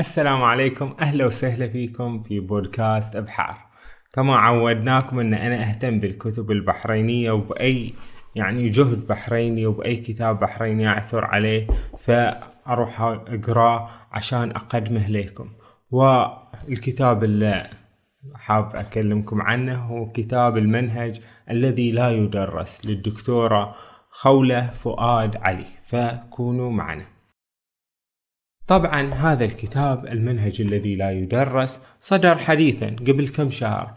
السلام عليكم. أهلا وسهلا فيكم في بودكاست أبحار. كما عودناكم أن أنا أهتم بالكتب البحرينية وبأي يعني جهد بحريني وبأي كتاب بحريني اعثر عليه فأروح اقراه عشان أقدمه لكم. والكتاب اللي حاب أكلمكم عنه هو كتاب المنهج الذي لا يدرس للدكتورة خولة فؤاد علي فكونوا معنا. طبعا هذا الكتاب المنهج الذي لا يدرس صدر حديثا قبل كم شهر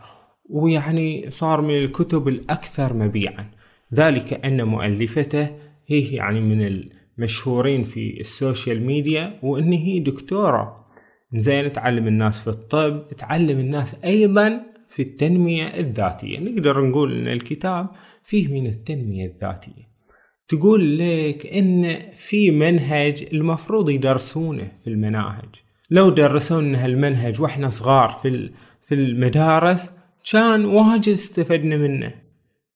ويعني صار من الكتب الأكثر مبيعا. ذلك أن مؤلفته هي يعني من المشهورين في السوشيال ميديا وأن هي دكتورة. زين تعلم الناس في الطب تعلم الناس أيضا في التنمية الذاتية. نقدر نقول أن الكتاب فيه من التنمية الذاتية. تقول لك إن في منهج المفروض يدرسونه في المناهج. لو درسونا هالمنهج وإحنا صغار في في المدارس كان واجد استفدنا منه.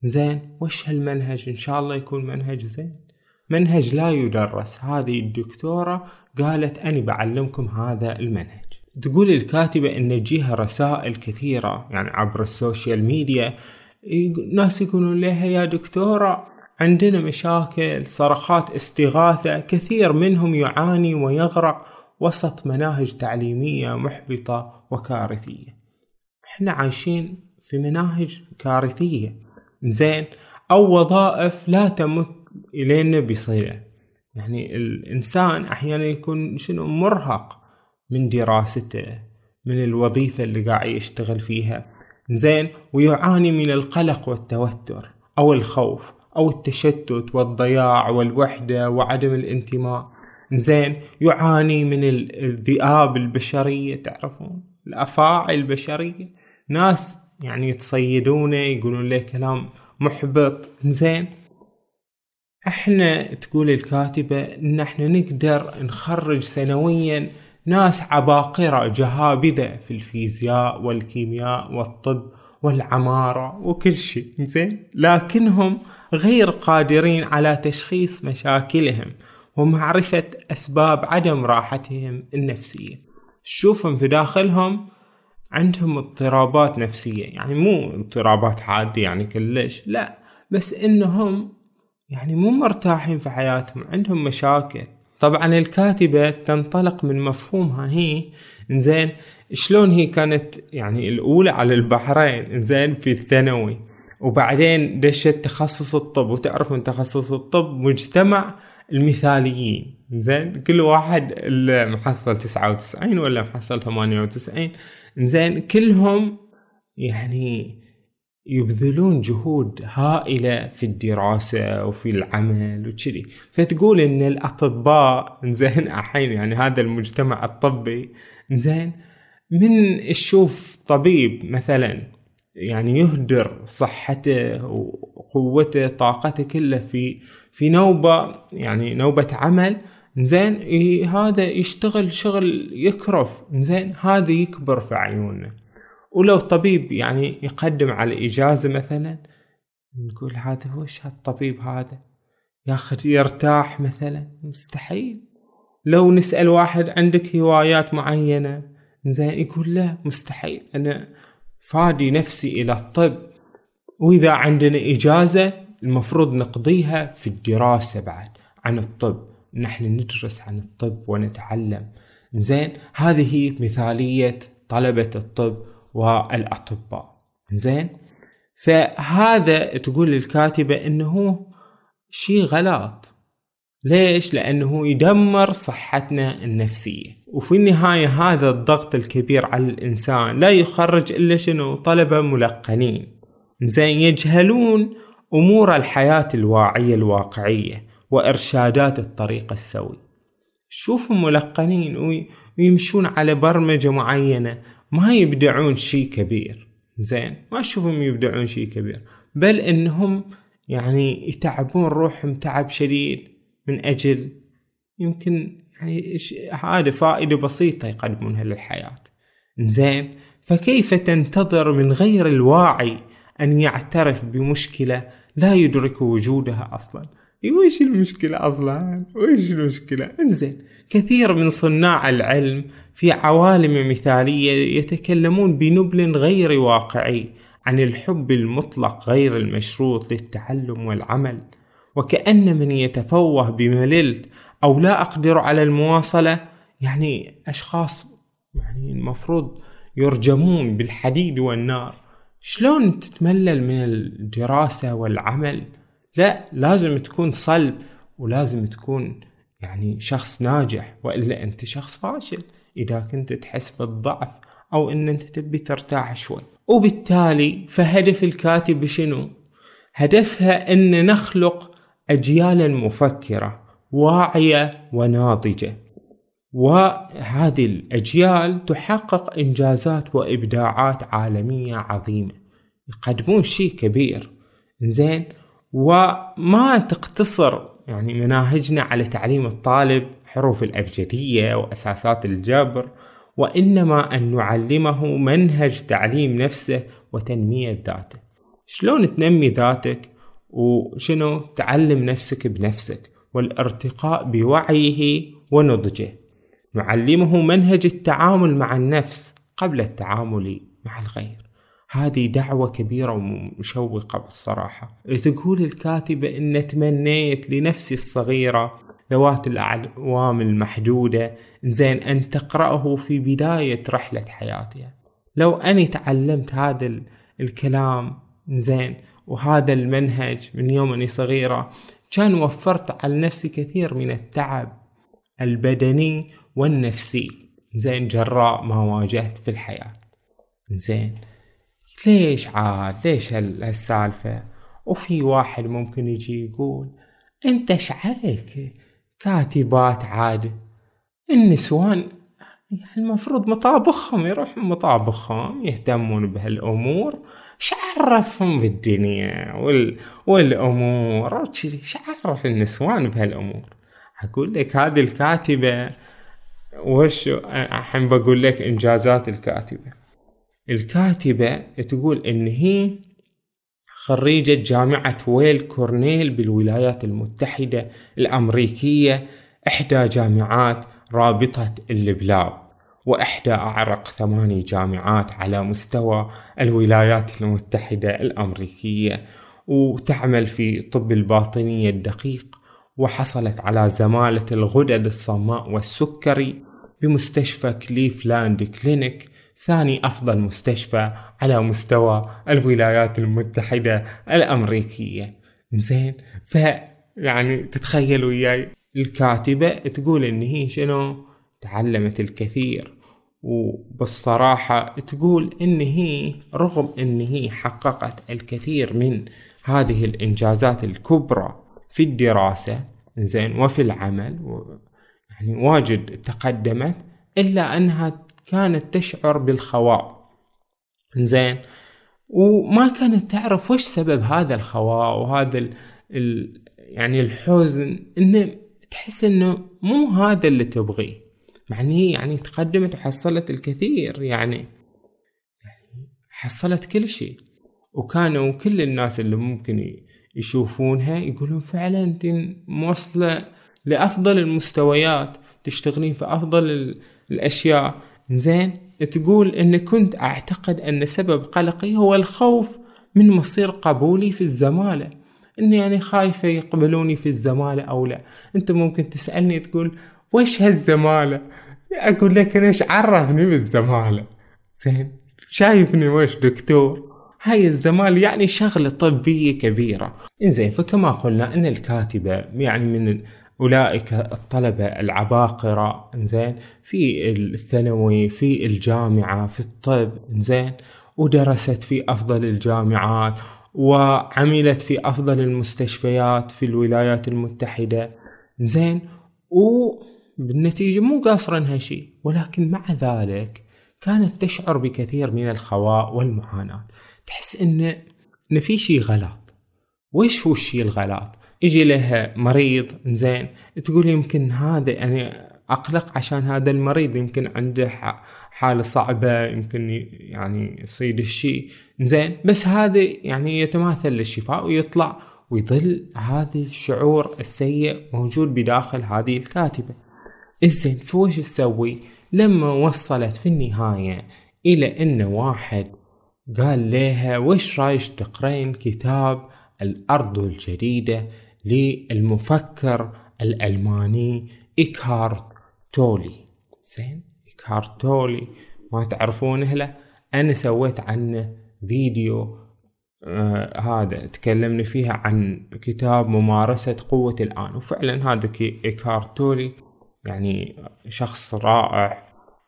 زين وش هالمنهج؟ إن شاء الله يكون منهج زين. منهج لا يدرس. هذه الدكتورة قالت أنا بعلمكم هذا المنهج. تقول الكاتبة أن تجيها رسائل كثيرة يعني عبر السوشيال ميديا ناس يقولون لها يا دكتورة عندنا مشاكل صرخات استغاثة كثير منهم يعاني ويغرق وسط مناهج تعليمية محبطة وكارثية. إحنا عايشين في مناهج كارثية. زين أو وظائف لا تمت إلينا بصلة يعني الإنسان أحيانا يكون شنو مرهق من دراسته من الوظيفة اللي قاعد يشتغل فيها. زين ويعاني من القلق والتوتر أو الخوف. أو التشتت والضياع والوحدة وعدم الانتماء. زين يعاني من الذئاب البشرية تعرفون؟ الأفاعي البشرية. ناس يعني يتصيدونه يقولون له كلام محبط. زين إحنا تقول الكاتبة ان إحنا نقدر نخرج سنويا ناس عباقرة جهابذة في الفيزياء والكيمياء والطب والعمارة وكل شيء. زين لكنهم غير قادرين على تشخيص مشاكلهم ومعرفة أسباب عدم راحتهم النفسية. تشوفهم في داخلهم عندهم اضطرابات نفسية يعني مو اضطرابات حادة يعني كلش لا بس إنهم يعني مو مرتاحين في حياتهم عندهم مشاكل. طبعا الكاتبة تنطلق من مفهومها هي زين شلون هي كانت يعني الأولى على البحرين زين في الثانوي. وبعدين دشت تخصص الطب؟ وتعرف من تخصص الطب مجتمع المثاليين. زين؟ كل واحد محصل تسعة وتسعين ولا محصل ثمانية وتسعين. زين؟ كلهم يعني يبذلون جهود هائلة في الدراسة وفي العمل وكذي. فتقول إن الأطباء زين؟ الحين يعني هذا المجتمع الطبي زين؟ من تشوف طبيب مثلا يعني يهدر صحته وقوته طاقته كله في في نوبة يعني نوبة عمل. زين هذا يشتغل شغل يكرف. زين هذا يكبر في عيوننا ولو طبيب يعني يقدم على إجازة مثلا نقول هذا وش هالطبيب هذا. ياخذ يرتاح مثلا مستحيل. لو نسأل واحد عندك هوايات معينة زين يقول لا مستحيل. أنا فادي نفسي إلى الطب. وإذا عندنا إجازة المفروض نقضيها في الدراسة بعد عن الطب. نحن ندرس عن الطب ونتعلم. زين؟ هذه هي مثالية طلبة الطب والأطباء. زين؟ فهذا تقول الكاتبة إنه شيء غلط. ليش؟ لأنه يدمر صحتنا النفسية. وفي النهاية هذا الضغط الكبير على الإنسان لا يخرج إلا شنو؟ طلبة ملقنين. زين يجهلون أمور الحياة الواعية الواقعية وإرشادات الطريق السوي. شوفوا ملقنين ويمشون على برمجة معينة ما يبدعون شيء كبير. زين ما تشوفهم يبدعون شيء كبير. بل إنهم يعني يتعبون روحهم تعب شديد من أجل يمكن يعني هذا فائدة بسيطة يقدمونها للحياة. زين فكيف تنتظر من غير الواعي أن يعترف بمشكلة لا يدرك وجودها أصلا؟ وش المشكلة أصلا؟ وش المشكلة؟ إنزين كثير من صناع العلم في عوالم مثالية يتكلمون بنبل غير واقعي عن الحب المطلق غير المشروط للتعلم والعمل. وكأن من يتفوه بمللت أو لا أقدر على المواصلة يعني أشخاص يعني المفروض يرجمون بالحديد والنار. شلون تتملل من الدراسة والعمل؟ لا لازم تكون صلب ولازم تكون يعني شخص ناجح وإلا أنت شخص فاشل. إذا كنت تحس بالضعف أو أن أنت تبي ترتاح شوي. وبالتالي فهدف الكاتب شنو؟ هدفها أن نخلق أجيالا مفكرة. واعية وناضجة. وهذه الأجيال تحقق إنجازات وإبداعات عالمية عظيمة. يقدمون شيء كبير. زين وما تقتصر يعني مناهجنا على تعليم الطالب حروف الأبجدية وأساسات الجبر وإنما أن نعلمه منهج تعليم نفسه وتنمية ذاته. شلون تنمي ذاتك؟ وشنو؟ تعلم نفسك بنفسك. والارتقاء بوعيه ونضجه. نعلمه منهج التعامل مع النفس قبل التعامل مع الغير. هذه دعوة كبيرة ومشوقة بالصراحة. تقول الكاتبة إن تمنيت لنفسي الصغيرة ذوات الأعوام المحدودة. زين أن تقرأه في بداية رحلة حياتها لو أني تعلمت هذا الكلام زين وهذا المنهج من يوم أني صغيرة كان وفرت على نفسي كثير من التعب البدني والنفسي. زين جراء ما واجهت في الحياة. زين ليش عاد؟ ليش هالسالفة؟ وفي واحد ممكن يجي يقول أنت إيش عليك كاتبات عاد؟ النسوان يعني المفروض مطابخهم يروحون مطابخهم يهتمون بهالأمور إيش عرفهم بالدنيا وال... والأمور وكذي إيش عرف النسوان بهالأمور. أقول لك هذه الكاتبة وش الحين بقول لك إنجازات الكاتبة. الكاتبة تقول إن هي خريجة جامعة ويل كورنيل بالولايات المتحدة الأمريكية إحدى جامعات رابطة اللبلاب وإحدى أعرق ثماني جامعات على مستوى الولايات المتحدة الأمريكية وتعمل في طب الباطنية الدقيق وحصلت على زمالة الغدد الصماء والسكري بمستشفى كليفلاند كلينيك ثاني أفضل مستشفى على مستوى الولايات المتحدة الأمريكية. زين ف يعني تتخيل وياي الكاتبة تقول إن هي شنو؟ تعلمت الكثير. وبالصراحة تقول إن هي رغم إن هي حققت الكثير من هذه الإنجازات الكبرى في الدراسة زين وفي العمل يعني واجد تقدمت إلا أنها كانت تشعر بالخواء. زين وما كانت تعرف وش سبب هذا الخواء وهذا ال ال يعني الحزن انه تحس إنه مو هذا اللي تبغيه. مع ان هي يعني تقدمت وحصلت الكثير يعني. حصلت كل شيء. وكانوا كل الناس اللي ممكن يشوفونها يقولون فعلا أنت موصلة لأفضل المستويات تشتغلين في أفضل الأشياء. زين تقول إن كنت أعتقد أن سبب قلقي هو الخوف من مصير قبولي في الزمالة. إني يعني خايفة يقبلوني في الزمالة أو لا. أنت ممكن تسألني تقول وش هالزمالة؟ أقول لك أنا إيش عرفني بالزمالة؟ زين شايفني وش دكتور؟ هاي الزمالة يعني شغلة طبية كبيرة. إنزين فكما قلنا إن الكاتبة يعني من أولئك الطلبة العباقرة إنزين في الثانوي في الجامعة في الطب إنزين ودرست في أفضل الجامعات وعملت في أفضل المستشفيات في الولايات المتحدة زين وبالنتيجة مو قاصرا شيء ولكن مع ذلك كانت تشعر بكثير من الخواء والمعاناة. تحس إن إن في شيء غلط. وش هو الشيء الغلط؟ يجي له مريض زين تقول يمكن هذا يعني أقلق عشان هذا المريض يمكن عنده حالة صعبة يمكن يعني يصيد الشيء. زين بس هذا يعني يتماثل للشفاء ويطلع ويظل هذا الشعور السيء موجود بداخل هذه الكاتبة. الزين فوش تسوي؟ لما وصلت في النهاية إلى أن واحد قال لها وش رايش تقرين كتاب الأرض الجديدة للمفكر الألماني إيكهارت تولي؟ زين إيكهارت تولي. ما تعرفونه له أنا سويت عنه فيديو آه هذا تكلمنا فيها عن كتاب ممارسة قوة الآن وفعلا هذا إيكهارت تولي. يعني شخص رائع.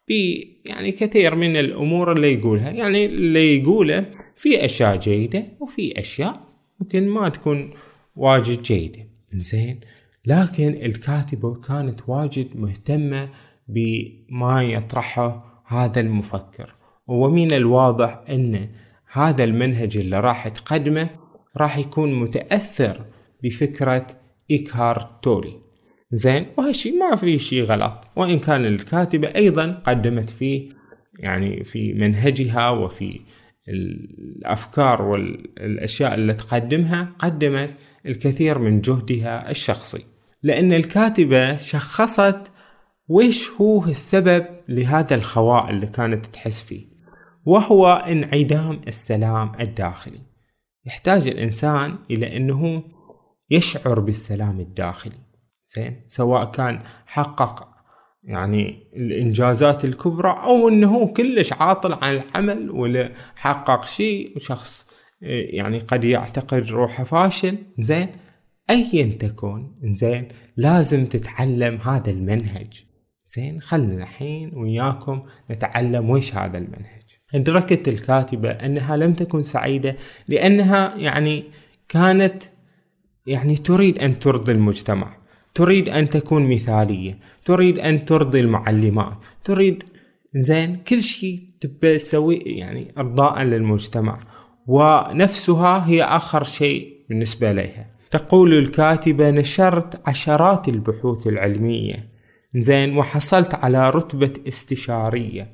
في يعني كثير من الأمور اللي يقولها يعني اللي يقوله في أشياء جيدة وفي أشياء ممكن ما تكون واجد جيدة. زين لكن الكاتبة كانت واجد مهتمة بما يطرحه هذا المفكر. ومن الواضح أن هذا المنهج اللي راح تقدمه راح يكون متأثر بفكرة إيكهارت تولي زين. وهالشي ما في شي غلط. وإن كان الكاتبة أيضا قدمت فيه يعني في منهجها وفي الأفكار والأشياء اللي تقدمها قدمت الكثير من جهدها الشخصي. لأن الكاتبة شخصت وش هو السبب لهذا الخواء اللي كانت تحس فيه. وهو انعدام السلام الداخلي. يحتاج الإنسان إلى أنه يشعر بالسلام الداخلي. زين؟ سواء كان حقق يعني الإنجازات الكبرى أو إنه كلش عاطل عن العمل ولا حقق شيء وشخص يعني قد يعتقد روحه فاشل. زين؟ ايا تكون. زين؟ لازم تتعلم هذا المنهج. زين؟ خلنا الحين وياكم نتعلم وش هذا المنهج. ادركت الكاتبة أنها لم تكن سعيدة لأنها يعني كانت يعني تريد أن ترضي المجتمع. تريد أن تكون مثالية تريد أن ترضي المعلمات تريد زين كل شيء تبى تسوي يعني إرضاء للمجتمع. ونفسها هي آخر شيء بالنسبة لها. تقول الكاتبة نشرت عشرات البحوث العلمية. زين وحصلت على رتبة استشارية.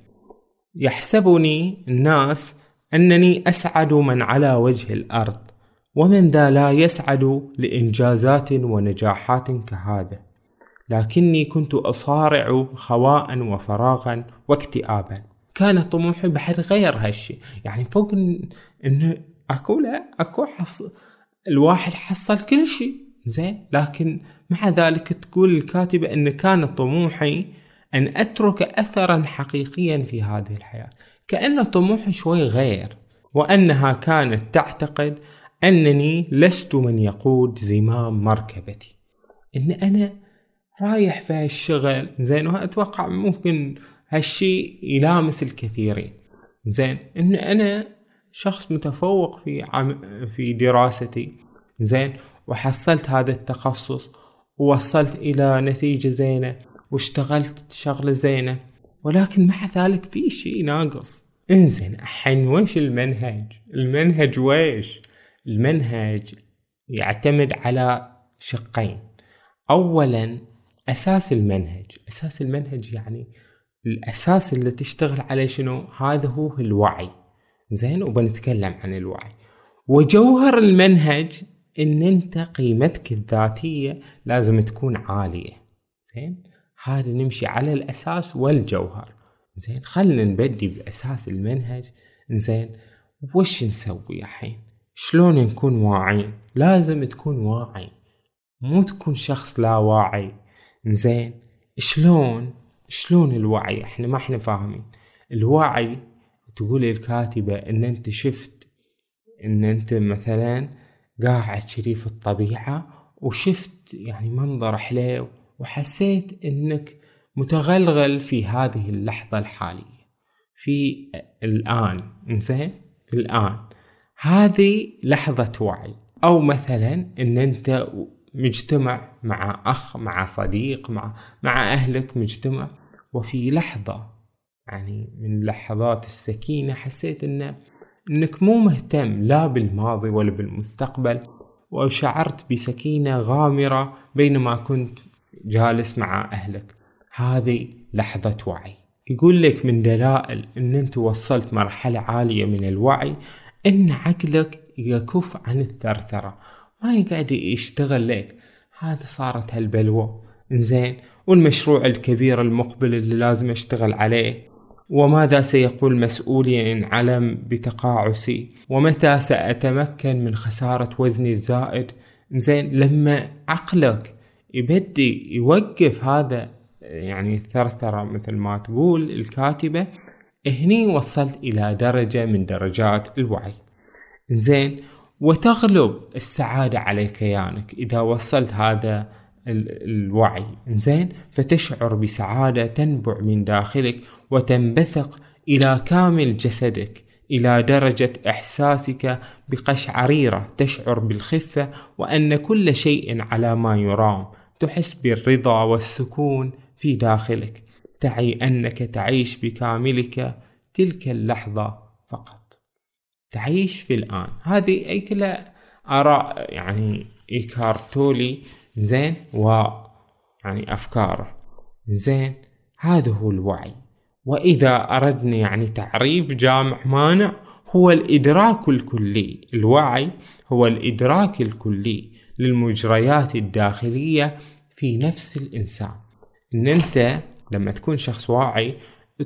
يحسبني الناس أنني أسعد من على وجه الأرض. ومن ذا لا يسعد لإنجازات ونجاحات كهذا. لكني كنت أصارع خواء وفراغا واكتئابا. كان طموحي بعد غير هالشي. يعني فوق انه اكو لا أكو حص الواحد حصل كل شيء زين. لكن مع ذلك تقول الكاتبة إن كان طموحي أن أترك اثرا حقيقيا في هذه الحياة. كأن طموحي شوي غير. وأنها كانت تعتقد أنني لست من يقود زمام مركبتي. إن أنا رايح في هالشغل زين وأتوقع ممكن هالشي يلامس الكثيرين. زين إن أنا شخص متفوق في عم في دراستي. زين وحصلت هذا التخصص ووصلت إلى نتيجة زينة واشتغلت شغلة زينة. ولكن مع ذلك في شيء ناقص. إنزين الحين وش المنهج؟ المنهج ويش المنهج يعتمد على شقين. اولا أساس المنهج. أساس المنهج يعني الأساس اللي تشتغل عليه شنو؟ هذا هو الوعي. زين وبنتكلم عن الوعي. وجوهر المنهج إن أنت قيمتك الذاتية لازم تكون عالية. زين هذا نمشي على الأساس والجوهر. زين خلنا نبدي بأساس المنهج. زين وش نسوي الحين؟ شلون نكون واعيين لازم تكون واعي مو تكون شخص لا واعي. زين شلون؟ شلون الوعي؟ إحنا ما إحنا فاهمين. الوعي تقول الكاتبة إن أنت شفت إن أنت مثلا قاعد شري في الطبيعة وشفت يعني منظر حلو وحسيت إنك متغلغل في هذه اللحظة الحالية. في الآن زين؟ في الآن. هذه لحظة وعي. أو مثلا أن أنت مجتمع مع أخ مع صديق مع مع أهلك مجتمع وفي لحظة يعني من لحظات السكينة حسيت أن أنك مو مهتم لا بالماضي ولا بالمستقبل وشعرت بسكينة غامرة بينما كنت جالس مع أهلك. هذه لحظة وعي. يقول لك من دلائل أن أنت وصلت مرحلة عالية من الوعي إن عقلك يكف عن الثرثرة ما يقعد يشتغل لك. هذا صارت هالبلوى. زين والمشروع الكبير المقبل اللي لازم أشتغل عليه. وماذا سيقول مسؤولي إن علم بتقاعسي؟ ومتى سأتمكن من خسارة وزني الزائد؟ زين لما عقلك يبدي يوقف هذا يعني الثرثرة مثل ما تقول الكاتبة هني وصلت إلى درجة من درجات الوعي. زين وتغلب السعادة على كيانك إذا وصلت هذا الوعي. زين فتشعر بسعادة تنبع من داخلك وتنبثق إلى كامل جسدك إلى درجة إحساسك بقشعريرة تشعر بالخفة وأن كل شيء على ما يرام تحس بالرضا والسكون في داخلك. تعي أنك تعيش بكاملك تلك اللحظة فقط. تعيش في الآن. هذه أي كلها آراء يعني إيكارتولي زين و يعني أفكاره زين هذا هو الوعي. وإذا أردنا يعني تعريف جامع مانع هو الإدراك الكلي. الوعي هو الإدراك الكلي للمجريات الداخلية في نفس الإنسان. إن أنت لما تكون شخص واعي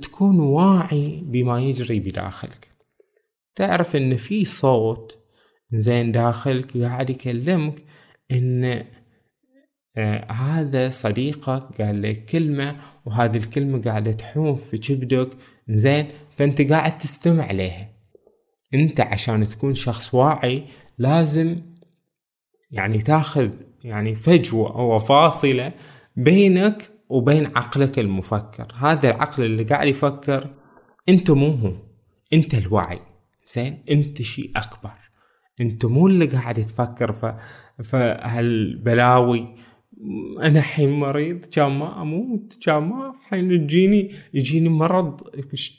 تكون واعي بما يجري بداخلك. تعرف إن في صوت زين داخلك قاعد يكلمك إن آه هذا صديقك قال لك كلمة وهذه الكلمة قاعدة تحوم في كبدك زين فأنت قاعد تستمع لها. أنت عشان تكون شخص واعي لازم يعني تاخذ يعني فجوة أو فاصلة بينك وبين عقلك المفكر. هذا العقل اللي قاعد يفكر انت مو هو أنت الوعي. زين؟ أنت شيء أكبر. انت مو اللي قاعد تفكر ف... فهالبلاوي. أنا الحين مريض كان ما أموت كان ما الحين يجيني يجيني مرض.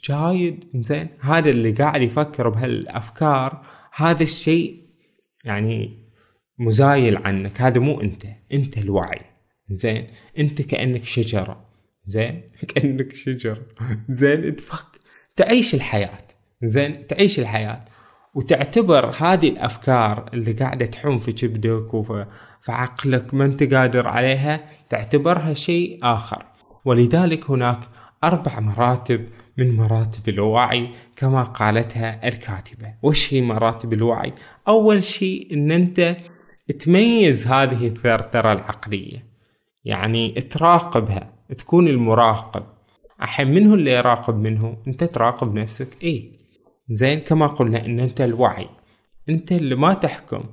جايد زين؟ هذا اللي قاعد يفكر بهالأفكار. هذا الشيء يعني مزايل عنك. هذا مو أنت أنت الوعي. زين. انت كأنك شجرة. زين. كأنك شجرة. زين. تفك تعيش الحياة. زين. تعيش الحياة. وتعتبر هذه الأفكار اللي قاعدة تحوم في كبدك وفي عقلك ما انت قادر عليها تعتبرها شيء آخر. ولذلك هناك أربع مراتب من مراتب الوعي كما قالتها الكاتبة. وش هي مراتب الوعي؟ أول شيء إن أنت تميز هذه الثرثرة العقلية. يعني تراقبها تكون المراقب. الحين من هو اللي يراقب منه أنت تراقب نفسك. إيه؟ زين كما قلنا إن أنت الوعي. أنت اللي ما تحكم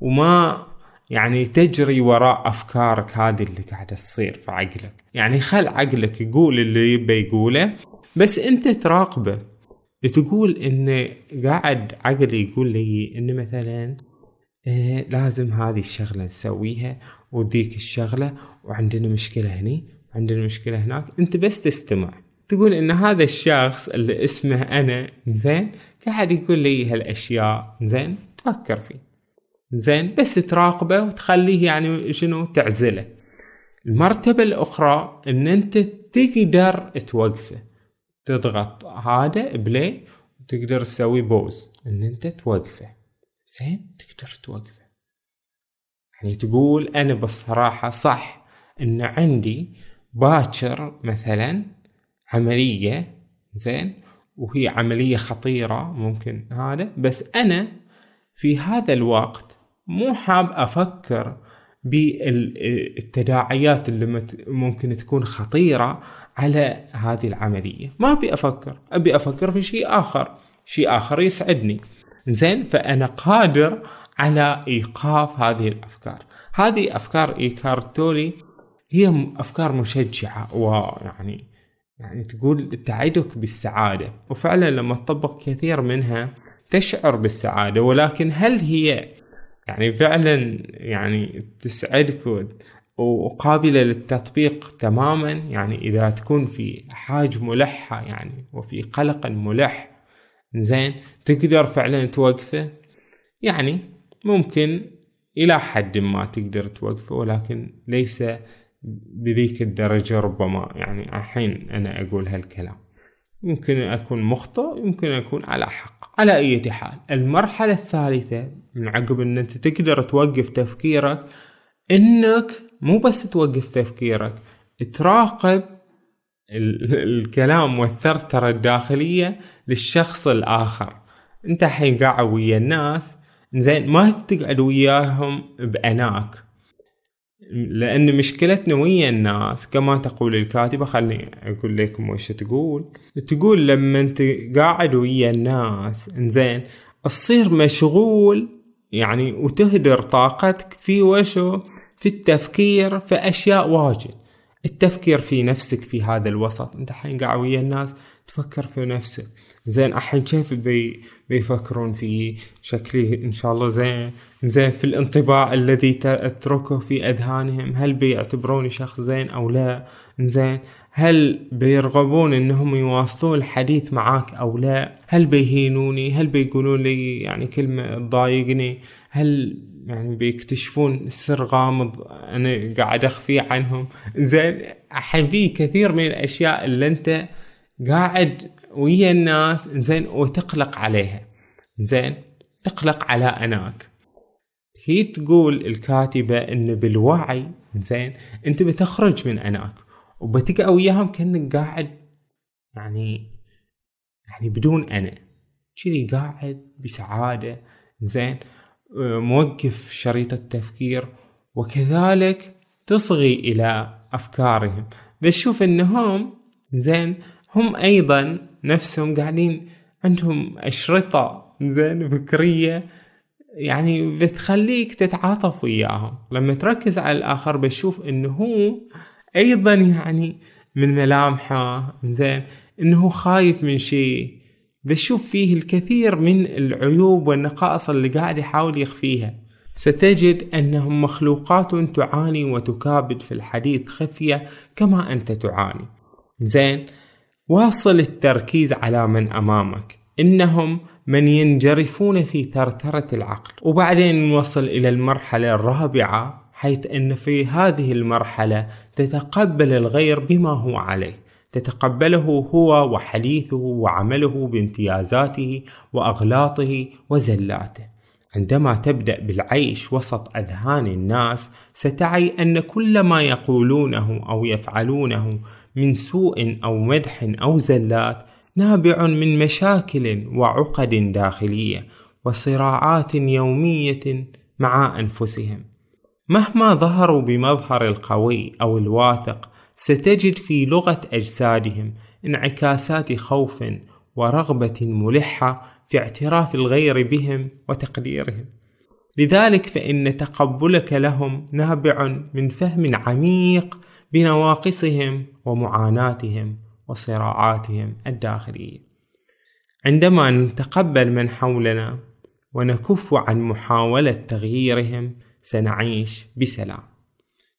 وما يعني تجري وراء أفكارك هذه اللي قاعدة تصير في عقلك. يعني خل عقلك يقول اللي يبي يقوله بس أنت تراقبه. تقول إن قاعد عقلي يقول لي إن مثلا إيه لازم هذه الشغلة نسويها وديك الشغلة وعندنا مشكلة هني وعندنا مشكلة هناك. أنت بس تستمع. تقول إن هذا الشخص اللي اسمه أنا زين؟ قاعد يقول لي هالأشياء زين؟ تفكر فيه. زين؟ بس تراقبه وتخليه يعني شنو؟ تعزله. المرتبة الأخرى إن أنت تقدر توقفه. تضغط هذا play وتقدر تسوي pause. إن أنت توقفه. زين؟ تقدر توقفه. يعني تقول أنا بالصراحة صح إن عندي باكر مثلا عملية زين؟ وهي عملية خطيرة ممكن هذا بس أنا في هذا الوقت مو حاب أفكر بالتداعيات اللي ممكن تكون خطيرة على هذه العملية. ما أبي أفكر أبي أفكر في شيء آخر شيء آخر يسعدني. زين؟ فأنا قادر على إيقاف هذه الأفكار. هذه أفكار إيكارتولي هي أفكار مشجعة ويعني يعني تقول تعدك بالسعادة. وفعلا لما تطبق كثير منها تشعر بالسعادة. ولكن هل هي يعني فعلا يعني تسعدك وقابلة للتطبيق تماما؟ يعني إذا تكون في حاج ملحة يعني وفي قلق ملح زين تقدر فعلا توقفه؟ يعني ممكن إلى حد ما تقدر توقفه ولكن ليس بذيك الدرجة ربما. يعني الحين أنا أقول هالكلام. يمكن أكون مخطئ يمكن أكون على حق. على أي حال المرحلة الثالثة من عقب أن أنت تقدر توقف تفكيرك أنك مو بس توقف تفكيرك تراقب الكلام والثرثرة الداخلية للشخص الآخر. أنت الحين قاعد ويا الناس زين ما تقعد وياهم بأناك. لأن مشكلتنا ويا الناس كما تقول الكاتبة خلني أقول لكم وش تقول. تقول لما أنت قاعد ويا الناس إنزين تصير مشغول يعني وتهدر طاقتك في وشو؟ في التفكير في أشياء واجد. التفكير في نفسك في هذا الوسط. أنت الحين قاعد ويا الناس تفكر في نفسك. زين الحين كيف بي بيفكرون في شكلي إن شاء الله زين زين في الانطباع الذي تتركه في أذهانهم. هل بيعتبروني شخص زين أو لا؟ زين. هل بيرغبون إنهم يواصلون الحديث معاك أو لا؟ هل بيهينوني؟ هل بيقولون لي يعني كلمة تضايقني؟ هل يعني بيكتشفون سر غامض أنا قاعد اخفيه عنهم؟ زين. في كثير من الأشياء اللي أنت قاعد ويا الناس زين وتقلق عليها. زين تقلق على أناك. هي تقول الكاتبة إن بالوعي زين أنت بتخرج من أناك وبتقع وياهم كأنك قاعد يعني يعني بدون أنا. كذي قاعد بسعادة زين موقف شريط التفكير وكذلك تصغي إلى أفكارهم. بشوف إنهم زين هم أيضا نفسهم قاعدين عندهم أشرطة زين فكرية يعني بتخليك تتعاطف وياهم. لما تركز على الآخر بتشوف إنه هو أيضا يعني من ملامحه زين إنه خايف من شيء. بشوف فيه الكثير من العيوب والنقائص اللي قاعد يحاول يخفيها. ستجد أنهم مخلوقات تعاني وتكابد في الحديث خفية كما أنت تعاني. زين واصل التركيز على من أمامك. إنهم من ينجرفون في ثرثرة العقل. وبعدين نوصل إلى المرحلة الرابعة حيث أن في هذه المرحلة تتقبل الغير بما هو عليه. تتقبله هو وحديثه وعمله بامتيازاته وأغلاطه وزلاته. عندما تبدأ بالعيش وسط أذهان الناس ستعي أن كل ما يقولونه أو يفعلونه من سوء أو مدح أو زلات نابع من مشاكل وعقد داخلية وصراعات يومية مع أنفسهم. مهما ظهروا بمظهر القوي أو الواثق ستجد في لغة أجسادهم انعكاسات خوف ورغبة ملحة في اعتراف الغير بهم وتقديرهم. لذلك فإن تقبلك لهم نابع من فهم عميق بنواقصهم ومعاناتهم وصراعاتهم الداخلية. عندما نتقبل من حولنا ونكف عن محاولة تغييرهم سنعيش بسلام.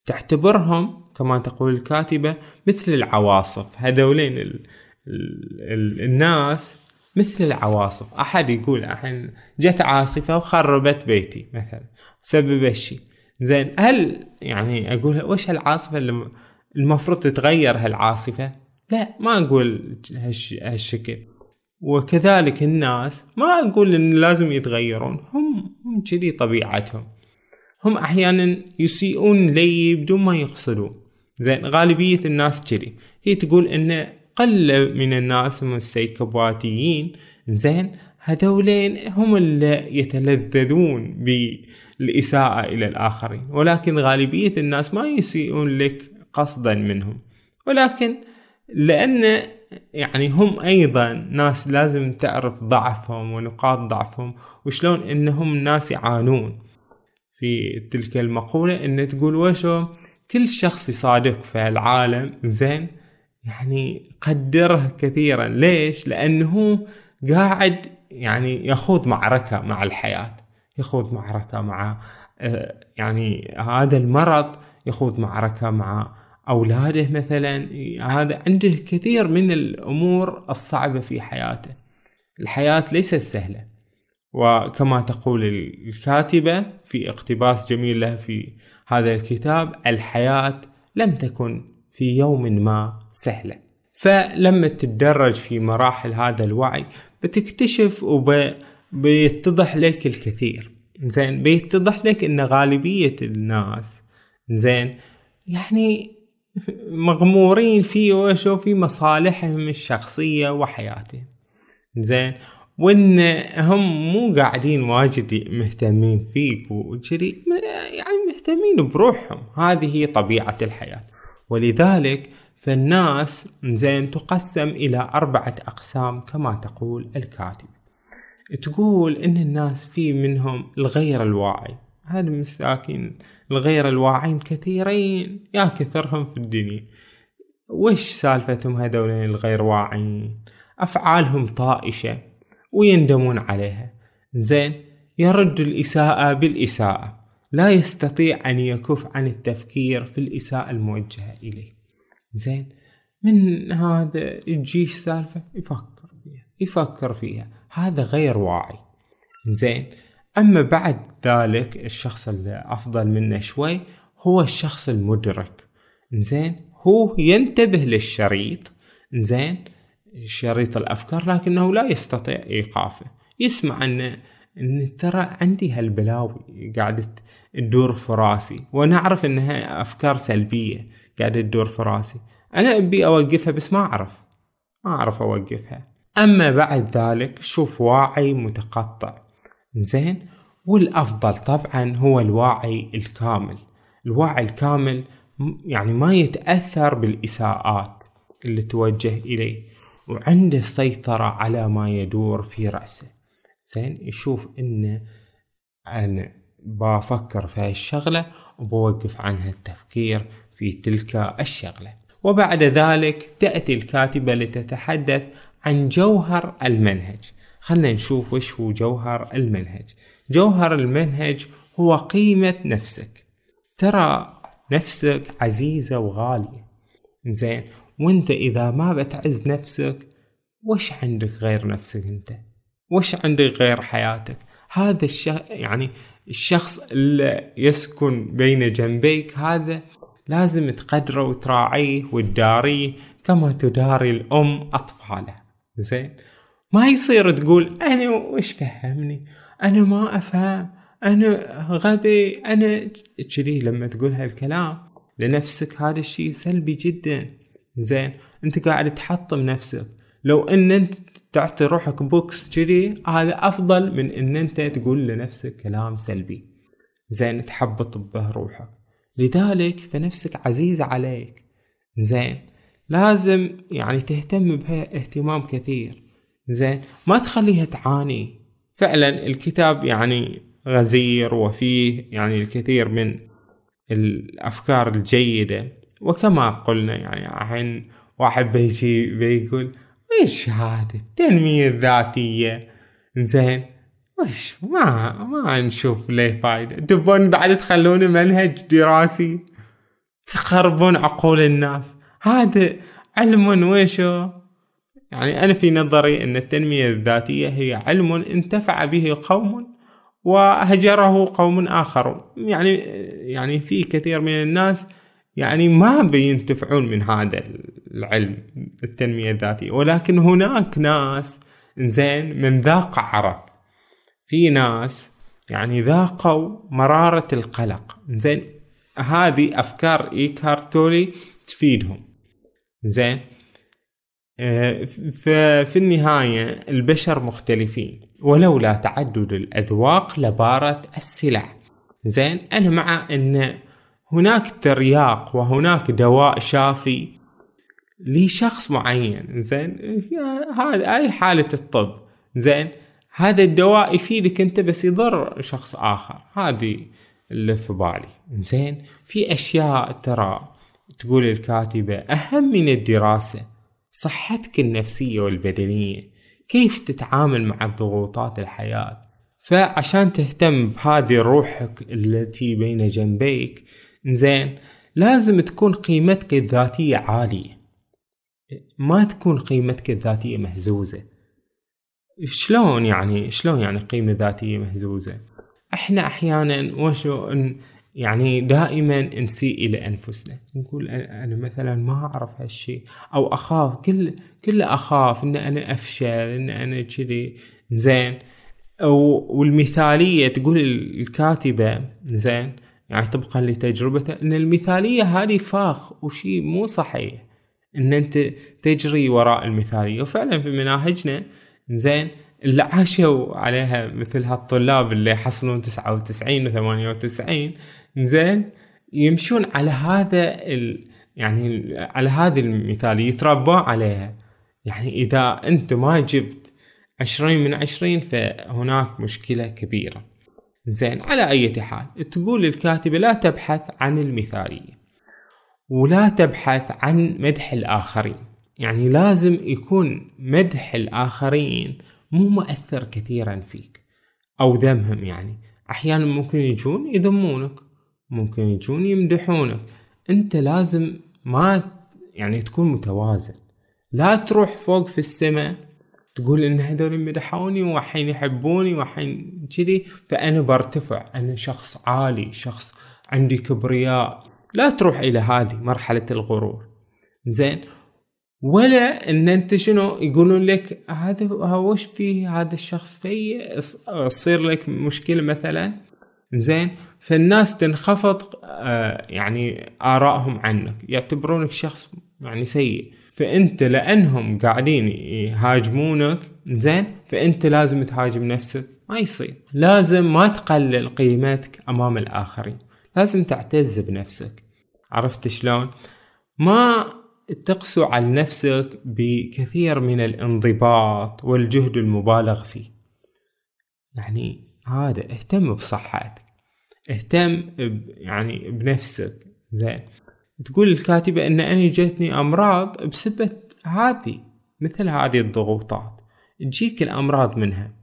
تعتبرهم كما تقول الكاتبة مثل العواصف. هذولين ال... ال... الناس مثل العواصف. أحد يقول الحين جت عاصفة وخربت بيتي مثلا. سبب الشيء. زين هل يعني أقول وش هالعاصفة اللي المفروض تتغير هالعاصفة؟ لا ما أقول هالش... هالشكل. وكذلك الناس ما أقول إن لازم يتغيرون هم هم كذي طبيعتهم. هم أحيانا يسيئون لي بدون ما يقصدون. زين غالبية الناس كذي. هي تقول إن قل من الناس هم السيكوباتيين. زين هذولين هم اللي يتلذذون بالإساءة إلى الآخرين. ولكن غالبية الناس ما يسيئون لك قصدا منهم. ولكن لأن يعني هم أيضا ناس لازم تعرف ضعفهم ونقاط ضعفهم وشلون إنهم ناس يعانون. في تلك المقولة إن تقول وشو؟ كل شخص يصادفك في العالم زين؟ يعني قدره كثيرا. ليش؟ لأنه قاعد يعني يخوض معركة مع الحياة يخوض معركة مع آه، يعني هذا المرض يخوض معركة مع أولاده مثلا. هذا عنده كثير من الأمور الصعبة في حياته. الحياة ليست سهلة. وكما تقول الكاتبة في اقتباس جميل له في هذا الكتاب الحياة لم تكن في يوم ما سهلة. فلما تتدرج في مراحل هذا الوعي بتكتشف وبيتضح لك الكثير. زين بيتضح لك إن غالبية الناس زين يعني مغمورين في وشو في مصالحهم الشخصية وحياتهم. زين وإن هم مو قاعدين واجد مهتمين فيك وجري يعني مهتمين بروحهم. هذه هي طبيعة الحياة. ولذلك فالناس زين تقسم إلى أربعة أقسام كما تقول الكاتب. تقول إن الناس في منهم الغير الواعي. هذا مساكين الغير الواعين كثيرين يا كثرهم في الدنيا. وش سالفتهم هذول الغير واعيين أفعالهم طائشة ويندمون عليها. زين يرد الإساءة بالإساءة. لا يستطيع أن يكف عن التفكير في الإساءة الموجهة إليه. زين. من هذا تجيش سالفة؟ يفكر فيها يفكر فيها. هذا غير واعي. زين. أما بعد ذلك الشخص اللي أفضل منه شوي هو الشخص المدرك. زين. هو ينتبه للشريط. زين. شريط الأفكار لكنه لا يستطيع إيقافه. يسمع أن أن ترى عندي هالبلاوي قاعدة تدور في راسي. وأنا اعرف إنها أفكار سلبية. قاعدة تدور في راسي. أنا أبي أوقفها بس ما أعرف. ما أعرف أوقفها. أما بعد ذلك شوف واعي متقطع. زين والأفضل طبعا هو الواعي الكامل. الواعي الكامل يعني ما يتأثر بالإساءات اللي توجه إليه. وعنده سيطرة على ما يدور في رأسه. زين يشوف إنه أنا بفكر في هالشغلة وبوقف عنها التفكير في تلك الشغلة. وبعد ذلك تأتي الكاتبة لتتحدث عن جوهر المنهج. خلنا نشوف وش هو جوهر المنهج. جوهر المنهج هو قيمة نفسك. ترى نفسك عزيزة وغالية. زين وانت إذا ما بتعز نفسك وش عندك غير نفسك أنت؟ وش عندك غير حياتك؟ هذا الشخص يعني الشخص اللي يسكن بين جنبيك هذا لازم تقدره وتراعيه وتداريه كما تداري الأم أطفالها زين؟ ما يصير تقول أنا وش فهمني؟ أنا ما أفهم. أنا غبي. أنا كذي لما تقول هالكلام لنفسك هذا الشيء سلبي جدا. زين؟ أنت قاعد تحطم نفسك. لو إن أنت تعطي روحك بوكس كذي هذا أفضل من إن أنت تقول لنفسك كلام سلبي. زين؟ تحبط به روحك. لذلك فنفسك عزيزة عليك. زين. لازم يعني تهتم بها اهتمام كثير. زين. ما تخليها تعاني. فعلا الكتاب يعني غزير وفيه يعني الكثير من الأفكار الجيدة. وكما قلنا يعني عن واحد بيجي بيقول إيش هذا؟ التنمية الذاتية زين. وش؟ ما ما نشوف ليه فايدة. تبون بعد تخلون منهج دراسي؟ تخربون عقول الناس. هذا علم ويشو يعني أنا في نظري أن التنمية الذاتية هي علم انتفع به قوم وهجره قوم آخرون. يعني يعني في كثير من الناس يعني ما بينتفعون من هذا العلم التنمية الذاتية. ولكن هناك ناس زين من ذاق عرف في ناس يعني ذاقوا مرارة القلق. زين هذه أفكار إيكارتولي تفيدهم. زين ففي النهاية البشر مختلفين ولولا تعدد الأذواق لبارت السلع. زين أنا مع أن هناك ترياق وهناك دواء شافي لشخص معين. زين هذا اي حالة الطب. زين هذا الدواء يفيدك أنت بس يضر شخص آخر. هذه اللي في بالي. زين في أشياء ترى تقول الكاتبة أهم من الدراسة صحتك النفسية والبدنية كيف تتعامل مع ضغوطات الحياة. فعشان تهتم بهذه روحك التي بين جنبيك زين لازم تكون قيمتك الذاتية عالية. ما تكون قيمتك الذاتية مهزوزة. شلون يعني شلون يعني قيمة ذاتية مهزوزة؟ إحنا أحيانا وشو يعني دائما نسيء إلى أنفسنا. نقول أنا مثلا ما أعرف هالشيء أو أخاف كل كل أخاف إن أنا أفشل إن أنا كذي زين والمثالية تقول الكاتبة زين يعني طبقا لتجربته إن المثالية هذه فاخ وشيء مو صحيح إن أنت تجري وراء المثالية. وفعلا في مناهجنا زين اللي عاشوا عليها مثل هالطلاب اللي يحصلون 99 و 98 زين يمشون على هذا ال... يعني على هذه المثالية يتربون عليها. يعني إذا أنت ما جبت عشرين من عشرين فهناك مشكلة كبيرة. زين على أي حال تقول الكاتبة لا تبحث عن المثالية ولا تبحث عن مدح الآخرين. يعني لازم يكون مدح الآخرين مو مؤثر كثيرا فيك أو ذمهم يعني. أحيانا ممكن يجون يذمونك ممكن يجون يمدحونك. أنت لازم ما يعني تكون متوازن. لا تروح فوق في السماء تقول إن هذول مدحوني وحين يحبوني وحين كذي فأنا برتفع. أنا شخص عالي شخص عندي كبرياء. لا تروح إلى هذه مرحلة الغرور. زين؟ ولا إن أنت شنو يقولون لك هذا وش فيه؟ هذا الشخص سيء تصير لك مشكلة مثلا؟ زين. فالناس تنخفض آه، يعني آرائهم عنك يعتبرونك شخص يعني سيء. فأنت لأنهم قاعدين يهاجمونك زين فأنت لازم تهاجم نفسك. ما يصير. لازم ما تقلل قيمتك أمام الآخرين. لازم تعتز بنفسك. عرفت شلون؟ ما تقسو على نفسك بكثير من الانضباط والجهد المبالغ فيه. يعني هذا اهتم بصحتك اهتم يعني بنفسك. زين. تقول الكاتبة إن اني جتني أمراض بسبة هذه مثل هذه الضغوطات. تجيك الأمراض منها.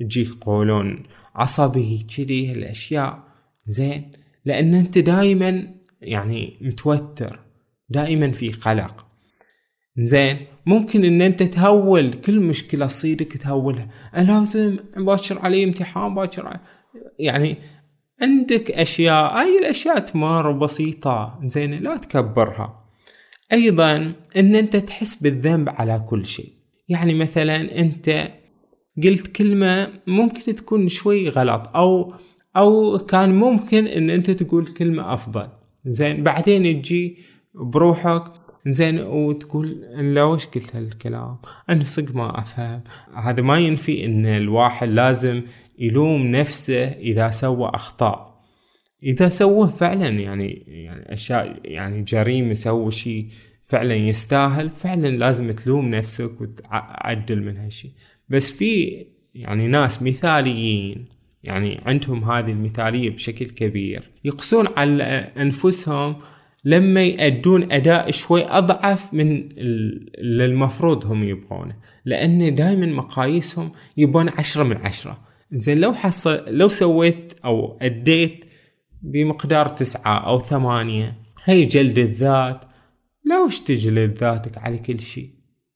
تجيك قولون عصبي كذي الأشياء. زين. لأن أنت دائما يعني متوتر. دائما في قلق. زين ممكن إن أنت تهول كل مشكلة تصيرك تهولها. أنا لازم باكر علي امتحان باكر يعني عندك أشياء هاي الأشياء تمر بسيطة. زين لا تكبرها. أيضا إن أنت تحس بالذنب على كل شيء. يعني مثلا أنت قلت كلمة ممكن تكون شوي غلط أو أو كان ممكن إن أنت تقول كلمة أفضل. زين بعدين تجي بروحك. زين وتقول لا وش قلت هالكلام؟ أنا صدق ما أفهم. هذا ما ينفي إن الواحد لازم يلوم نفسه إذا سوى أخطاء. إذا سوى فعلا يعني يعني أشياء يعني جريمه سوى شيء فعلا يستاهل فعلا لازم تلوم نفسك وتعدل من هالشيء بس في يعني ناس مثاليين يعني عندهم هذه المثالية بشكل كبير يقسون على أنفسهم لما يأدون أداء شوي أضعف من اللي المفروض هم يبغونه. لأن دائما مقاييسهم يبون عشرة من عشرة. زين لو حصل لو سويت أو أديت بمقدار تسعة أو ثمانية هي جلد الذات لا وش تجلد ذاتك على كل شيء؟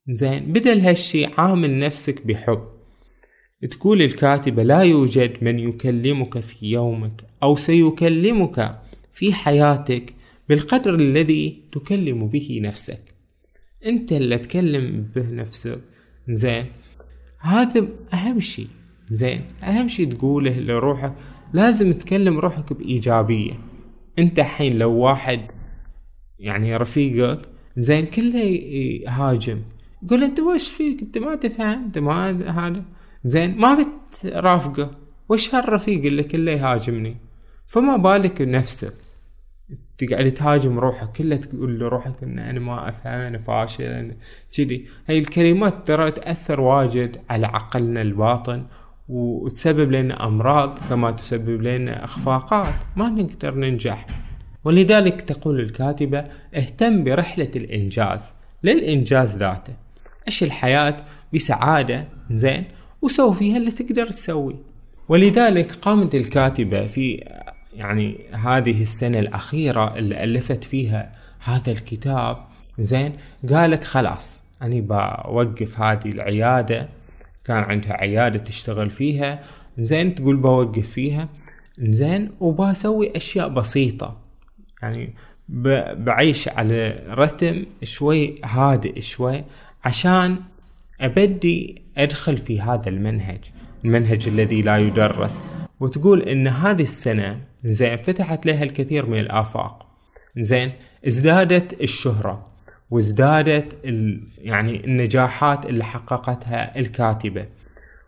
زين بدل هالشي عامل نفسك بحب. تقول الكاتبة لا يوجد من يكلمك في يومك أو سيكلمك في حياتك بالقدر الذي تكلم به نفسك. أنت اللي تكلم به نفسك. زين. هذا أهم شيء. زين. أهم شيء تقوله لروحك. لازم تكلم روحك بإيجابية. أنت حين لو واحد يعني رفيقك زين كله يهاجم. يقول أنت وش فيك؟ أنت ما تفهم. أنت ما هذا. زين. ما بترافقه. وش هالرفيق اللي كله يهاجمني؟ فما بالك بنفسك. تقعد تهاجم روحك كلها تقول لروحك إن أنا ما أفهم أنا فاشل كذي. هاي الكلمات ترى تأثر واجد على عقلنا الباطن وتسبب لنا أمراض كما تسبب لنا أخفاقات. ما نقدر ننجح. ولذلك تقول الكاتبة اهتم برحلة الإنجاز للإنجاز ذاته. عيش الحياة؟ بسعادة زين وسوي فيها اللي تقدر تسوي. ولذلك قامت الكاتبة في يعني هذه السنة الأخيرة اللي ألفت فيها هذا الكتاب زين قالت خلاص أنا بوقف هذه العيادة كان عندها عيادة تشتغل فيها زين تقول بوقف فيها زين وبسوي أشياء بسيطة. يعني بعيش على رتم شوي هادئ شوي عشان أبدي أدخل في هذا المنهج المنهج الذي لا يدرس. وتقول إن هذه السنة زين فتحت لها الكثير من الآفاق. زين ازدادت الشهرة وازدادت يعني النجاحات اللي حققتها الكاتبة.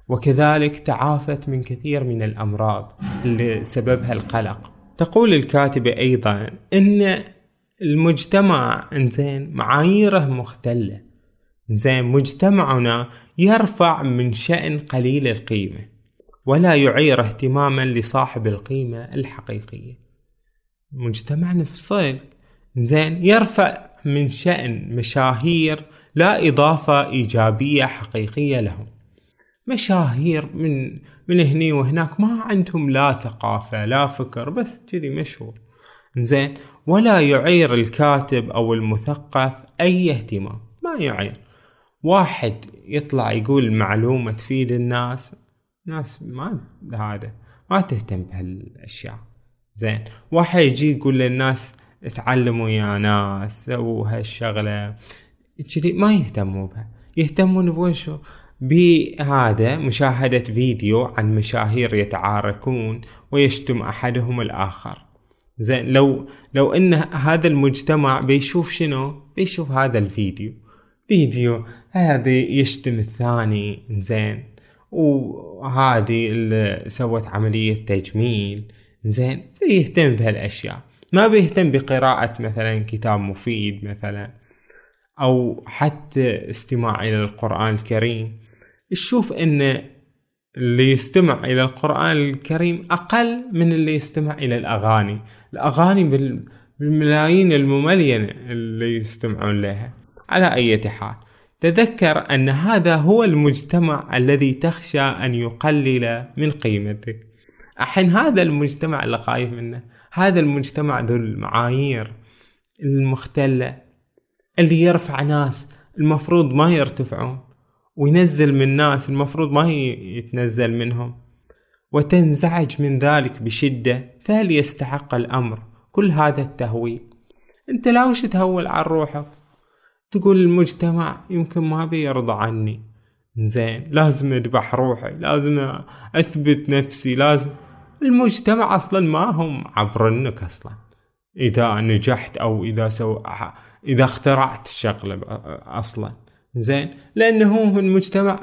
وكذلك تعافت من كثير من الأمراض اللي سببها القلق. تقول الكاتبة أيضا أن المجتمع انزين معاييره مختلة. زين مجتمعنا يرفع من شأن قليل القيمة. ولا يعير اهتماما لصاحب القيمة الحقيقية. مجتمعنا في صيل زين يرفع من شأن مشاهير لا إضافة إيجابية حقيقية لهم. مشاهير من من هني وهناك ما عندهم لا ثقافة لا فكر بس كذي مشهور. زين ولا يعير الكاتب أو المثقف أي اهتمام ما يعير. واحد يطلع يقول معلومة تفيد الناس ناس ما هذا ما تهتم بهالأشياء. زين واحد يجي يقول للناس تعلموا يا ناس سووا هالشغلة. كذي ما يهتموا بها. يهتمون بوشو بهذا مشاهدة فيديو عن مشاهير يتعاركون ويشتم أحدهم الآخر. زين لو لو إن هذا المجتمع بيشوف شنو؟ بيشوف هذا الفيديو. فيديو هذا يشتم الثاني. زين وهذه اللي سوت عملية تجميل. زين فيهتم بهالأشياء. ما بيهتم بقراءة مثلا كتاب مفيد مثلا أو حتى استماع إلى القرآن الكريم. تشوف إن اللي يستمع إلى القرآن الكريم أقل من اللي يستمع إلى الأغاني. الأغاني بالملايين المملينة اللي يستمعون لها على أي حال. تذكر أن هذا هو المجتمع الذي تخشى أن يقلل من قيمتك. الحين هذا المجتمع اللي خايف منه هذا المجتمع ذو المعايير المختلة اللي يرفع ناس المفروض ما يرتفعون وينزل من ناس المفروض ما يتنزل منهم. وتنزعج من ذلك بشدة فهل يستحق الأمر؟ كل هذا التهويل. أنت لا وش تهول عن روحك؟ تقول المجتمع يمكن ما بيرضى عني. زين لازم أذبح روحي لازم أثبت نفسي لازم. المجتمع أصلا ما هم عبرنك أصلا. إذا نجحت أو إذا سو إذا اخترعت شغله أصلا. زين لأنه هو المجتمع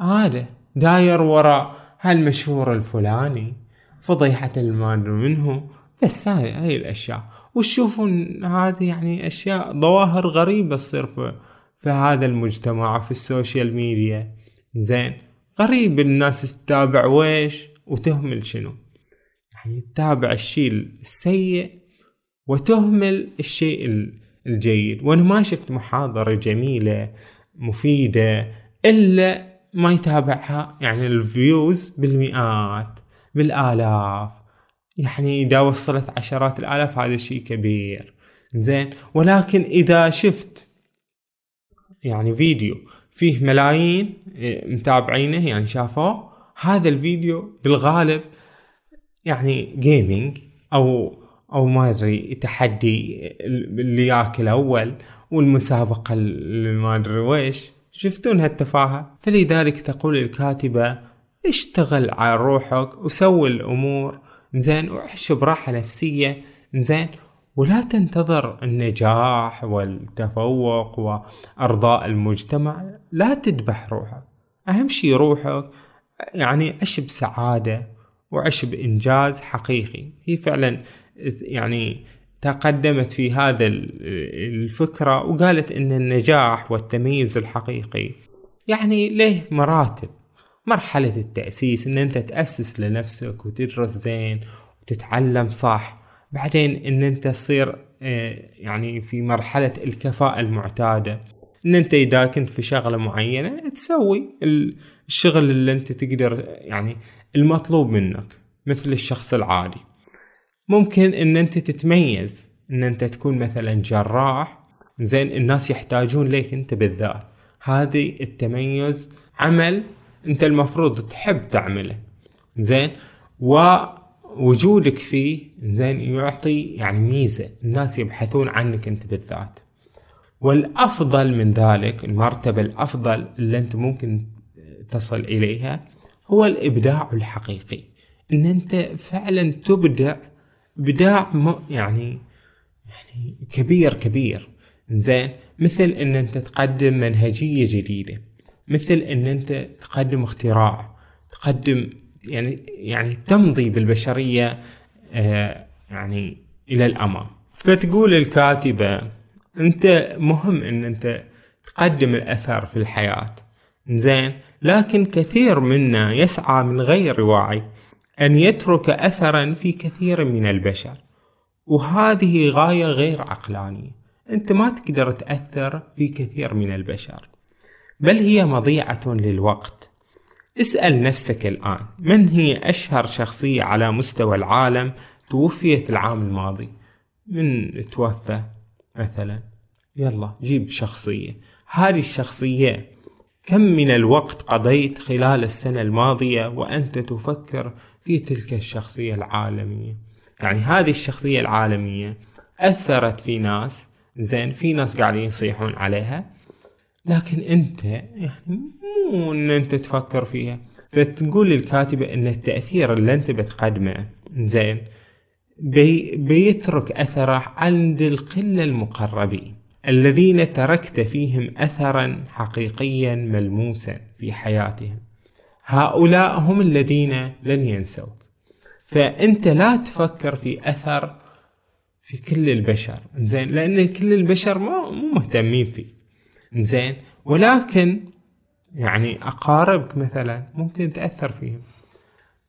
هذا داير وراء هالمشهور الفلاني فضيحة المال منه. بس هاي هاي الأشياء. وتشوفون هذه يعني أشياء ظواهر غريبة تصير في, في هذا المجتمع في ال social media. زين. غريب الناس تتابع ويش وتهمل شنو. يعني تتابع الشيء السيء وتهمل الشيء الجيد. وأنا ما شفت محاضرة جميلة مفيدة إلا ما يتابعها يعني ال views بالمئات بالآلاف. يعني إذا وصلت عشرات الآلاف هذا شيء كبير. زين. ولكن إذا شفت يعني فيديو فيه ملايين متابعينه يعني شافوه هذا الفيديو بالغالب يعني جيمنج أو أو ما أدري تحدي اللي ياكل أول والمسابقة اللي ما أدري ويش شفتون هالتفاهة؟ فلذلك تقول الكاتبة اشتغل على روحك وسوي الأمور زين وعيش براحة نفسية زين. ولا تنتظر النجاح والتفوق وأرضاء المجتمع لا تذبح روحك. أهم شي روحك يعني عش بسعادة وعش بإنجاز حقيقي. هي فعلا يعني تقدمت في هذا الفكرة وقالت إن النجاح والتميز الحقيقي يعني له مراتب. مرحلة التأسيس إن أنت تأسس لنفسك وتدرس زين وتتعلم صح. بعدين إن أنت تصير آه، يعني في مرحلة الكفاءة المعتادة. إن أنت إذا كنت في شغلة معينة تسوي الشغل اللي أنت تقدر يعني المطلوب منك مثل الشخص العادي. ممكن إن أنت تتميز إن أنت تكون مثلا جراح. زين الناس يحتاجون ليك أنت بالذات. هذه التميز عمل انت المفروض تحب تعمله. زين؟ و وجودك فيه زين يعطي يعني ميزة. الناس يبحثون عنك انت بالذات. والأفضل من ذلك المرتبة الأفضل اللي انت ممكن تصل إليها هو الإبداع الحقيقي. إن انت فعلا تبدع ابداع يعني يعني كبير كبير. زين؟ مثل إن انت تقدم منهجية جديدة. مثل إن أنت تقدم اختراع تقدم يعني يعني تمضي بالبشرية آه يعني إلى الأمام. فتقول الكاتبة أنت مهم إن أنت تقدم الأثر في الحياة. زين لكن كثير منا يسعى من غير وعي أن يترك اثرا في كثير من البشر. وهذه غاية غير عقلانية. أنت ما تقدر تأثر في كثير من البشر. بل هي مضيعة للوقت. اسأل نفسك الآن من هي أشهر شخصية على مستوى العالم توفيت العام الماضي؟ من توفى مثلا. يلا جيب شخصية. هذه الشخصية كم من الوقت قضيت خلال السنة الماضية وأنت تفكر في تلك الشخصية العالمية؟ يعني هذه الشخصية العالمية أثرت في ناس زين في ناس قاعدين يصيحون عليها؟ لكن انت يعني مو إن انت تفكر فيها. فتقول للكاتبة إن التأثير اللي انت بتقدمه زين بي بيترك أثره عند القلة المقربين. الذين تركت فيهم اثرا حقيقيا ملموسا في حياتهم. هؤلاء هم الذين لن ينسوك. فأنت لا تفكر في أثر في كل البشر زين لأن كل البشر مو مهتمين فيه زين. ولكن يعني أقاربك مثلا ممكن تأثر فيهم.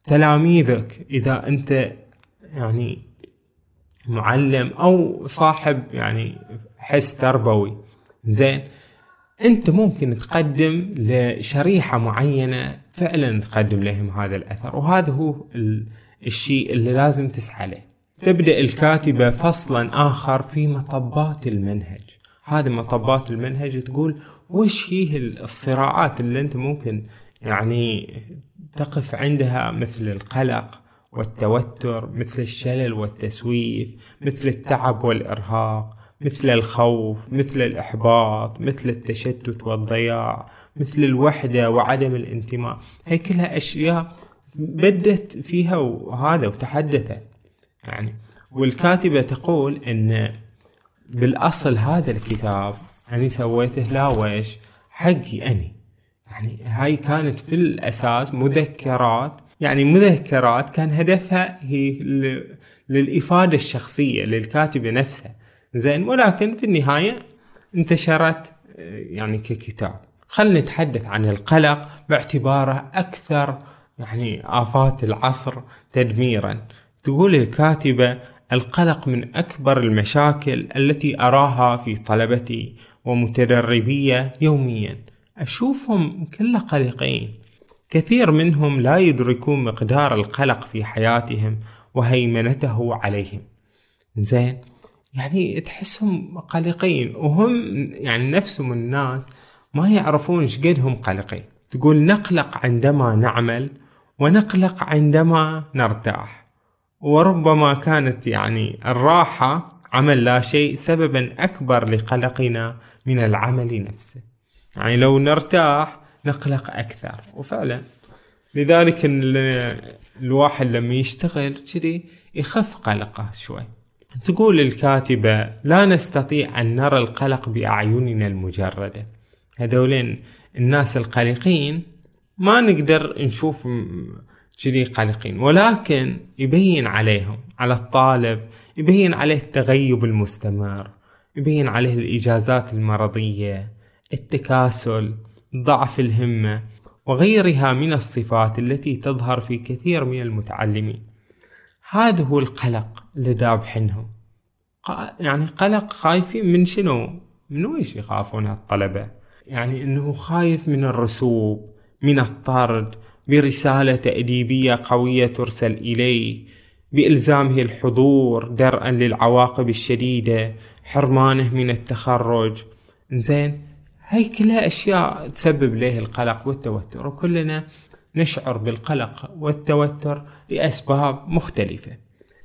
تلاميذك إذا أنت يعني معلم أو صاحب يعني حس تربوي. زين. أنت ممكن تقدم لشريحة معينة فعلا تقدم لهم هذا الأثر. وهذا هو الشيء اللي لازم تسعى له. تبدأ الكاتبة فصلا آخر في مطبات المنهج. هذه مطبات المنهج تقول وش هي الصراعات اللي أنت ممكن يعني تقف عندها مثل القلق والتوتر مثل الشلل والتسويف مثل التعب والإرهاق مثل الخوف مثل الإحباط مثل التشتت والضياع مثل الوحدة وعدم الانتماء. هي كلها أشياء بدت فيها وهذا وتحدثت. يعني والكاتبة تقول إن بالأصل هذا الكتاب أني سويته لا ويش؟ حقي أني. يعني هاي كانت في الأساس مذكرات. يعني مذكرات كان هدفها هي للإفادة الشخصية للكاتبة نفسها. زين ولكن في النهاية انتشرت يعني ككتاب. خلنا نتحدث عن القلق باعتباره أكثر يعني آفات العصر تدميرا. تقول الكاتبة القلق من أكبر المشاكل التي أراها في طلبتي ومتدربية يوميا. أشوفهم كل قلقين كثير منهم لا يدركون مقدار القلق في حياتهم وهيمنته عليهم. زين يعني تحسهم قلقين وهم يعني نفسهم الناس ما يعرفون إيش قدهم قلقين. تقول نقلق عندما نعمل ونقلق عندما نرتاح. وربما كانت يعني الراحة عمل لا شيء سببا أكبر لقلقنا من العمل نفسه. يعني لو نرتاح نقلق أكثر وفعلا. لذلك الواحد لما يشتغل كذي يخف قلقه شوي. تقول الكاتبة لا نستطيع أن نرى القلق بأعيننا المجردة. هذولين الناس القلقين ما نقدر نشوف كذي قلقين. ولكن يبين عليهم على الطالب يبين عليه التغيب المستمر يبين عليه الإجازات المرضية التكاسل ضعف الهمة وغيرها من الصفات التي تظهر في كثير من المتعلمين. هذا هو القلق اللي دابحنهم يعني قلق خايفين من شنو؟ من ويش يخافون الطلبة يعني إنه خايف من الرسوب من الطرد برسالة تأديبية قوية ترسل إليه بإلزامه الحضور درءا للعواقب الشديدة حرمانه من التخرج. زين هاي كلها أشياء تسبب له القلق والتوتر وكلنا نشعر بالقلق والتوتر لأسباب مختلفة.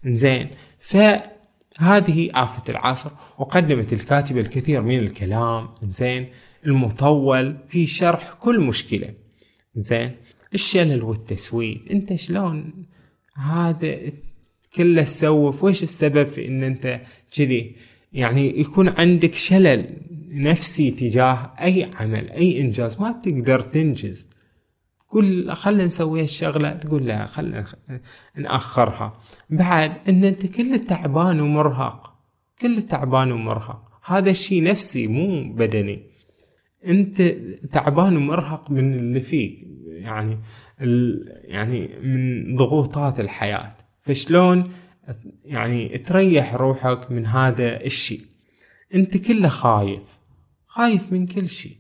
زين فهذه آفة العصر وقدمت الكاتبة الكثير من الكلام. زين المطول في شرح كل مشكلة. زين الشلل والتسويف. انت شلون هذا كله تسوف؟ وش السبب في إن أنت كذي؟ يعني يكون عندك شلل نفسي تجاه أي عمل أي إنجاز. ما تقدر تنجز. قول خلنا نسوي الشغلة تقول لا خلنا نأخرها. بعد إن أنت كله تعبان ومرهق كله تعبان ومرهق. هذا الشيء نفسي مو بدني. أنت تعبان ومرهق من اللي فيك. يعني يعني من ضغوطات الحياة. فشلون يعني تريح روحك من هذا الشيء. انت كله خايف. خايف من كل شيء.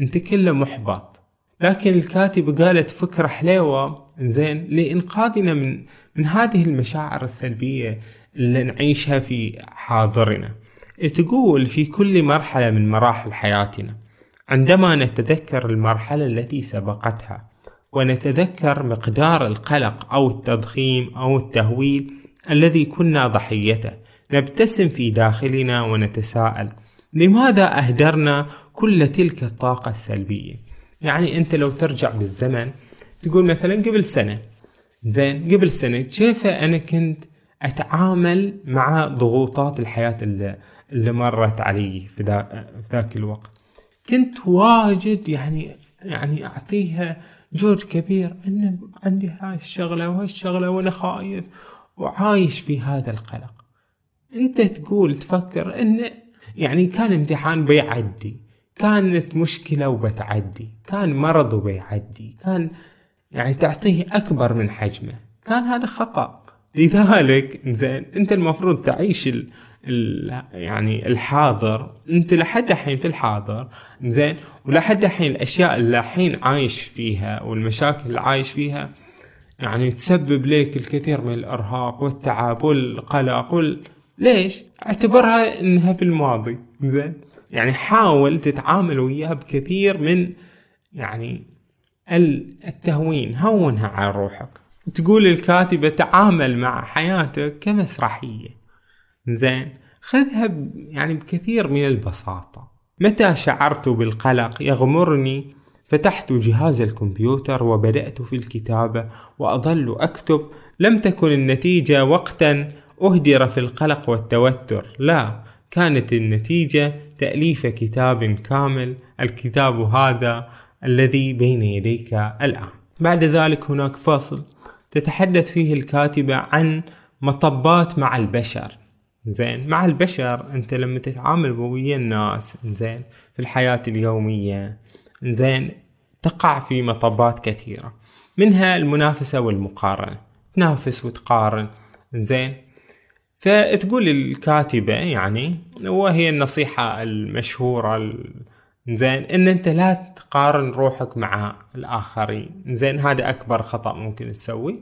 انت كله محبط. لكن الكاتبة قالت فكرة حلوة زين لإنقاذنا من من هذه المشاعر السلبية اللي نعيشها في حاضرنا. تقول في كل مرحلة من مراحل حياتنا عندما نتذكر المرحلة التي سبقتها ونتذكر مقدار القلق أو التضخيم أو التهويل الذي كنا ضحيته نبتسم في داخلنا ونتساءل لماذا أهدرنا كل تلك الطاقة السلبية؟ يعني أنت لو ترجع بالزمن تقول مثلا قبل سنة زين قبل سنة كيف أنا كنت أتعامل مع ضغوطات الحياة اللي, مرت علي في ذاك الوقت؟ كنت واجد يعني يعني أعطيها جهد كبير إن عندي هاي الشغلة وهاي الشغلة وأنا خايف وعايش في هذا القلق. أنت تقول تفكر إن يعني كان امتحان بيعدي كانت مشكلة وبتعدي كان مرض وبيعدي كان يعني تعطيه أكبر من حجمه كان هذا خطأ. لذلك زين أنت المفروض تعيش يعني الحاضر. أنت لحد الحين في الحاضر زين؟ ولحد الحين الأشياء اللي الحين عايش فيها والمشاكل اللي عايش فيها يعني تسبب لك الكثير من الإرهاق والتعب والقلق وال... ليش؟ اعتبرها إنها في الماضي زين؟ يعني حاول تتعامل وياها بكثير من يعني التهوين. هونها على روحك. تقول الكاتبة تعامل مع حياتك كمسرحية. زين. خذها يعني بكثير من البساطة. متى شعرت بالقلق؟ يغمرني. فتحت جهاز الكمبيوتر وبدأت في الكتابة وأظل أكتب. لم تكن النتيجة وقتا أهدر في القلق والتوتر. لا كانت النتيجة تأليف كتاب كامل الكتاب هذا الذي بين يديك الآن. بعد ذلك هناك فصل تتحدث فيه الكاتبة عن مطبات مع البشر. زين. مع البشر انت لما تتعامل ويا الناس زين في الحياة اليومية زين تقع في مطبات كثيرة منها المنافسة والمقارنة. تنافس وتقارن زين. فتقول الكاتبة يعني وهي النصيحة المشهورة زين إن أنت لا تقارن روحك مع الآخرين. زين هذا أكبر خطأ ممكن تسوي.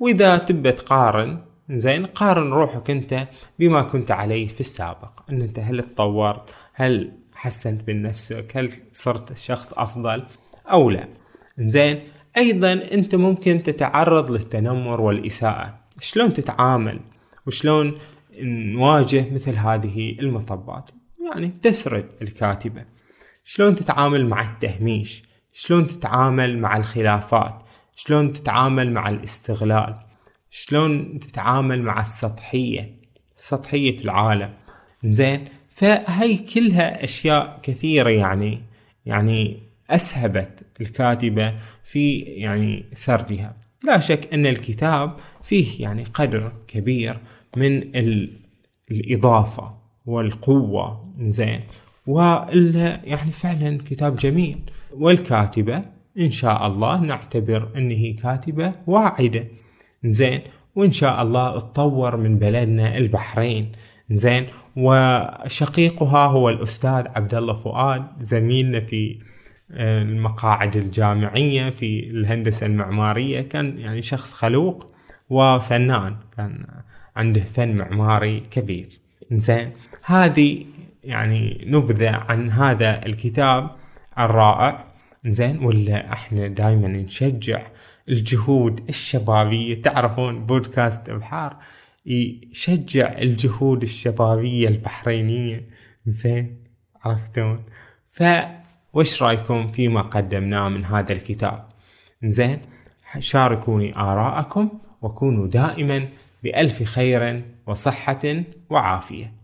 وإذا تبى تقارن زين قارن روحك انت بما كنت عليه في السابق. إن أنت هل تطورت؟ هل حسنت من نفسك؟ هل صرت شخص أفضل أو لا؟ زين أيضا أنت ممكن تتعرض للتنمر والإساءة. شلون تتعامل؟ وشلون نواجه مثل هذه المطبات؟ يعني تسرد الكاتبة. شلون تتعامل مع التهميش؟ شلون تتعامل مع الخلافات؟ شلون تتعامل مع الاستغلال؟ شلون تتعامل مع السطحية السطحية في العالم؟ زين فهي كلها أشياء كثيرة يعني يعني أسهبت الكاتبة في يعني سردها. لا شك أن الكتاب فيه يعني قدر كبير من الإضافة والقوة. زين وال يعني فعلا كتاب جميل. والكاتبة إن شاء الله نعتبر أنه كاتبة واعدة. زين. وإن شاء الله تطور من بلدنا البحرين. زين. وشقيقها هو الأستاذ عبد الله فؤاد زميلنا في آه، المقاعد الجامعية في الهندسة المعمارية. كان يعني شخص خلوق وفنان. كان عنده فن معماري كبير. زين. هذه يعني نبذة عن هذا الكتاب الرائع. زين. ولا إحنا دائما نشجع الجهود الشبابية. تعرفون بودكاست أبحار يشجع الجهود الشبابية البحرينية. زين عرفتون؟ ف وش رأيكم فيما قدمناه من هذا الكتاب؟ زين شاركوني آراءكم وكونوا دائما بألف خير وصحة وعافية.